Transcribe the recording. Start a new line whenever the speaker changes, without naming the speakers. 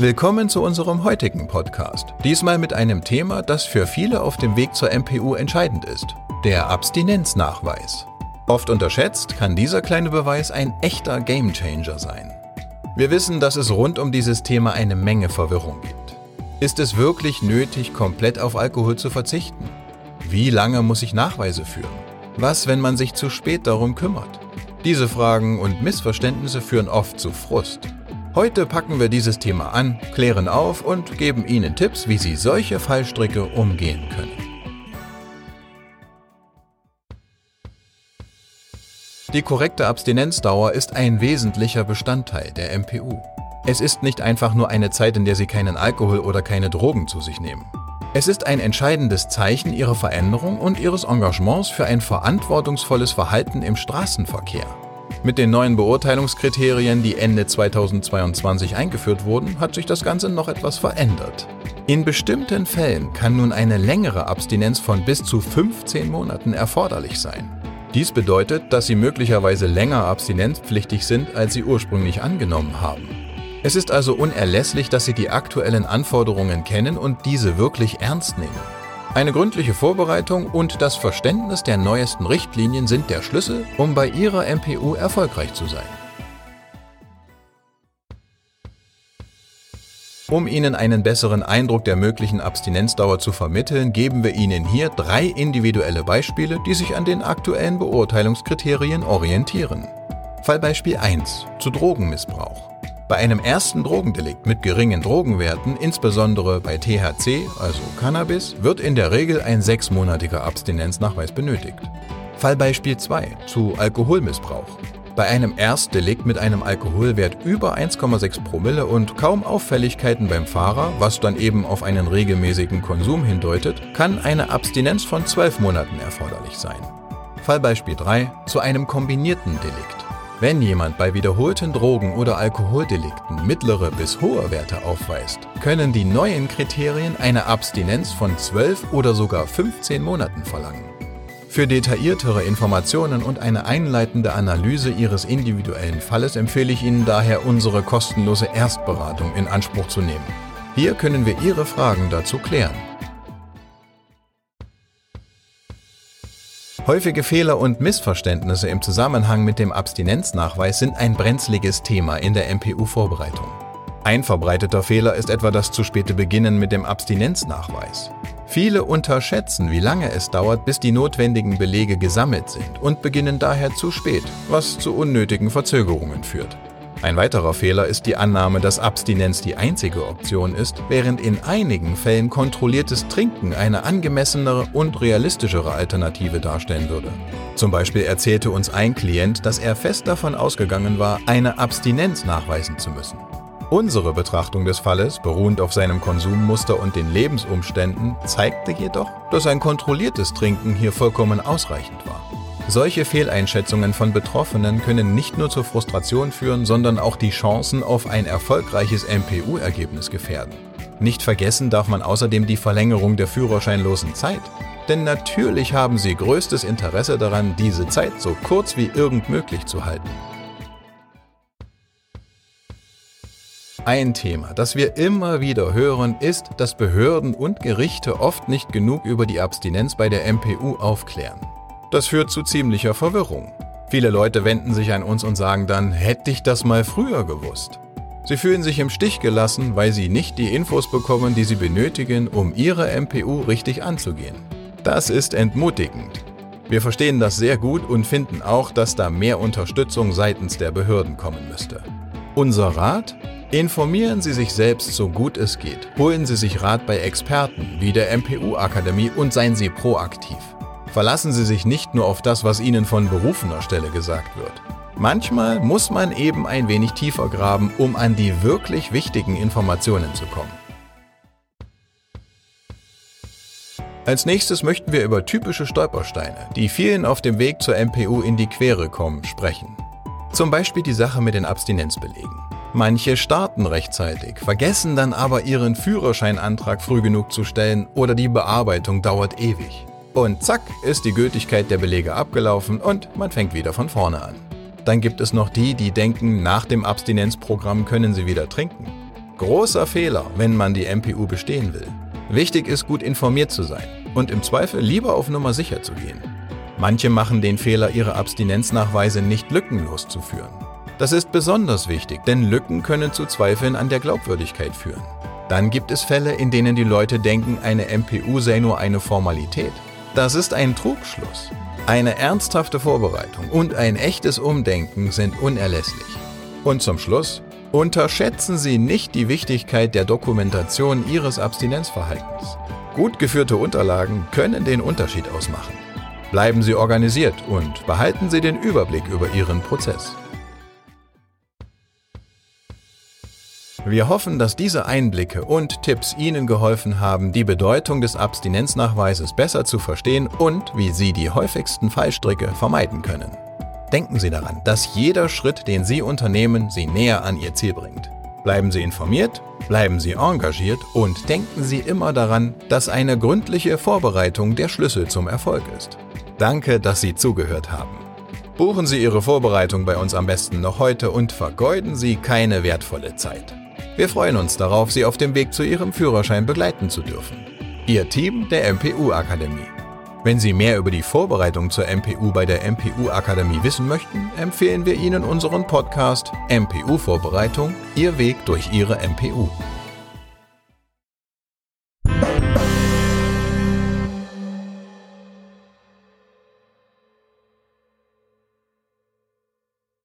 Willkommen zu unserem heutigen Podcast. Diesmal mit einem Thema, das für viele auf dem Weg zur MPU entscheidend ist. Der Abstinenznachweis. Oft unterschätzt kann dieser kleine Beweis ein echter Gamechanger sein. Wir wissen, dass es rund um dieses Thema eine Menge Verwirrung gibt. Ist es wirklich nötig, komplett auf Alkohol zu verzichten? Wie lange muss ich Nachweise führen? Was, wenn man sich zu spät darum kümmert? Diese Fragen und Missverständnisse führen oft zu Frust. Heute packen wir dieses Thema an, klären auf und geben Ihnen Tipps, wie Sie solche Fallstricke umgehen können. Die korrekte Abstinenzdauer ist ein wesentlicher Bestandteil der MPU. Es ist nicht einfach nur eine Zeit, in der Sie keinen Alkohol oder keine Drogen zu sich nehmen. Es ist ein entscheidendes Zeichen Ihrer Veränderung und Ihres Engagements für ein verantwortungsvolles Verhalten im Straßenverkehr. Mit den neuen Beurteilungskriterien, die Ende 2022 eingeführt wurden, hat sich das Ganze noch etwas verändert. In bestimmten Fällen kann nun eine längere Abstinenz von bis zu 15 Monaten erforderlich sein. Dies bedeutet, dass Sie möglicherweise länger abstinenzpflichtig sind, als Sie ursprünglich angenommen haben. Es ist also unerlässlich, dass Sie die aktuellen Anforderungen kennen und diese wirklich ernst nehmen. Eine gründliche Vorbereitung und das Verständnis der neuesten Richtlinien sind der Schlüssel, um bei Ihrer MPU erfolgreich zu sein. Um Ihnen einen besseren Eindruck der möglichen Abstinenzdauer zu vermitteln, geben wir Ihnen hier drei individuelle Beispiele, die sich an den aktuellen Beurteilungskriterien orientieren. Fallbeispiel 1 zu Drogenmissbrauch. Bei einem ersten Drogendelikt mit geringen Drogenwerten, insbesondere bei THC, also Cannabis, wird in der Regel ein sechsmonatiger Abstinenznachweis benötigt. Fallbeispiel 2 zu Alkoholmissbrauch. Bei einem Erstdelikt mit einem Alkoholwert über 1,6 Promille und kaum Auffälligkeiten beim Fahrer, was dann eben auf einen regelmäßigen Konsum hindeutet, kann eine Abstinenz von 12 Monaten erforderlich sein. Fallbeispiel 3 zu einem kombinierten Delikt. Wenn jemand bei wiederholten Drogen- oder Alkoholdelikten mittlere bis hohe Werte aufweist, können die neuen Kriterien eine Abstinenz von 12 oder sogar 15 Monaten verlangen. Für detailliertere Informationen und eine einleitende Analyse Ihres individuellen Falles empfehle ich Ihnen daher unsere kostenlose Erstberatung in Anspruch zu nehmen. Hier können wir Ihre Fragen dazu klären. Häufige Fehler und Missverständnisse im Zusammenhang mit dem Abstinenznachweis sind ein brenzliges Thema in der MPU-Vorbereitung. Ein verbreiteter Fehler ist etwa das zu späte Beginnen mit dem Abstinenznachweis. Viele unterschätzen, wie lange es dauert, bis die notwendigen Belege gesammelt sind und beginnen daher zu spät, was zu unnötigen Verzögerungen führt. Ein weiterer Fehler ist die Annahme, dass Abstinenz die einzige Option ist, während in einigen Fällen kontrolliertes Trinken eine angemessenere und realistischere Alternative darstellen würde. Zum Beispiel erzählte uns ein Klient, dass er fest davon ausgegangen war, eine Abstinenz nachweisen zu müssen. Unsere Betrachtung des Falles, beruhend auf seinem Konsummuster und den Lebensumständen, zeigte jedoch, dass ein kontrolliertes Trinken hier vollkommen ausreichend war. Solche Fehleinschätzungen von Betroffenen können nicht nur zur Frustration führen, sondern auch die Chancen auf ein erfolgreiches MPU-Ergebnis gefährden. Nicht vergessen darf man außerdem die Verlängerung der führerscheinlosen Zeit. Denn natürlich haben sie größtes Interesse daran, diese Zeit so kurz wie irgend möglich zu halten. Ein Thema, das wir immer wieder hören, ist, dass Behörden und Gerichte oft nicht genug über die Abstinenz bei der MPU aufklären. Das führt zu ziemlicher Verwirrung. Viele Leute wenden sich an uns und sagen dann, hätte ich das mal früher gewusst. Sie fühlen sich im Stich gelassen, weil sie nicht die Infos bekommen, die sie benötigen, um ihre MPU richtig anzugehen. Das ist entmutigend. Wir verstehen das sehr gut und finden auch, dass da mehr Unterstützung seitens der Behörden kommen müsste. Unser Rat? Informieren Sie sich selbst so gut es geht. Holen Sie sich Rat bei Experten wie der MPU-Akademie und seien Sie proaktiv. Verlassen Sie sich nicht nur auf das, was Ihnen von berufener Stelle gesagt wird. Manchmal muss man eben ein wenig tiefer graben, um an die wirklich wichtigen Informationen zu kommen. Als nächstes möchten wir über typische Stolpersteine, die vielen auf dem Weg zur MPU in die Quere kommen, sprechen. Zum Beispiel die Sache mit den Abstinenzbelegen. Manche starten rechtzeitig, vergessen dann aber ihren Führerscheinantrag früh genug zu stellen oder die Bearbeitung dauert ewig. Und zack ist die Gültigkeit der Belege abgelaufen und man fängt wieder von vorne an. Dann gibt es noch die, die denken, nach dem Abstinenzprogramm können sie wieder trinken. Großer Fehler, wenn man die MPU bestehen will. Wichtig ist, gut informiert zu sein und im Zweifel lieber auf Nummer sicher zu gehen. Manche machen den Fehler, ihre Abstinenznachweise nicht lückenlos zu führen. Das ist besonders wichtig, denn Lücken können zu Zweifeln an der Glaubwürdigkeit führen. Dann gibt es Fälle, in denen die Leute denken, eine MPU sei nur eine Formalität. Das ist ein Trugschluss. Eine ernsthafte Vorbereitung und ein echtes Umdenken sind unerlässlich. Und zum Schluss, unterschätzen Sie nicht die Wichtigkeit der Dokumentation Ihres Abstinenzverhaltens. Gut geführte Unterlagen können den Unterschied ausmachen. Bleiben Sie organisiert und behalten Sie den Überblick über Ihren Prozess. Wir hoffen, dass diese Einblicke und Tipps Ihnen geholfen haben, die Bedeutung des Abstinenznachweises besser zu verstehen und wie Sie die häufigsten Fallstricke vermeiden können. Denken Sie daran, dass jeder Schritt, den Sie unternehmen, Sie näher an Ihr Ziel bringt. Bleiben Sie informiert, bleiben Sie engagiert und denken Sie immer daran, dass eine gründliche Vorbereitung der Schlüssel zum Erfolg ist. Danke, dass Sie zugehört haben. Buchen Sie Ihre Vorbereitung bei uns am besten noch heute und vergeuden Sie keine wertvolle Zeit. Wir freuen uns darauf, Sie auf dem Weg zu Ihrem Führerschein begleiten zu dürfen. Ihr Team der MPU Akademie. Wenn Sie mehr über die Vorbereitung zur MPU bei der MPU Akademie wissen möchten, empfehlen wir Ihnen unseren Podcast MPU Vorbereitung, Ihr Weg durch Ihre MPU.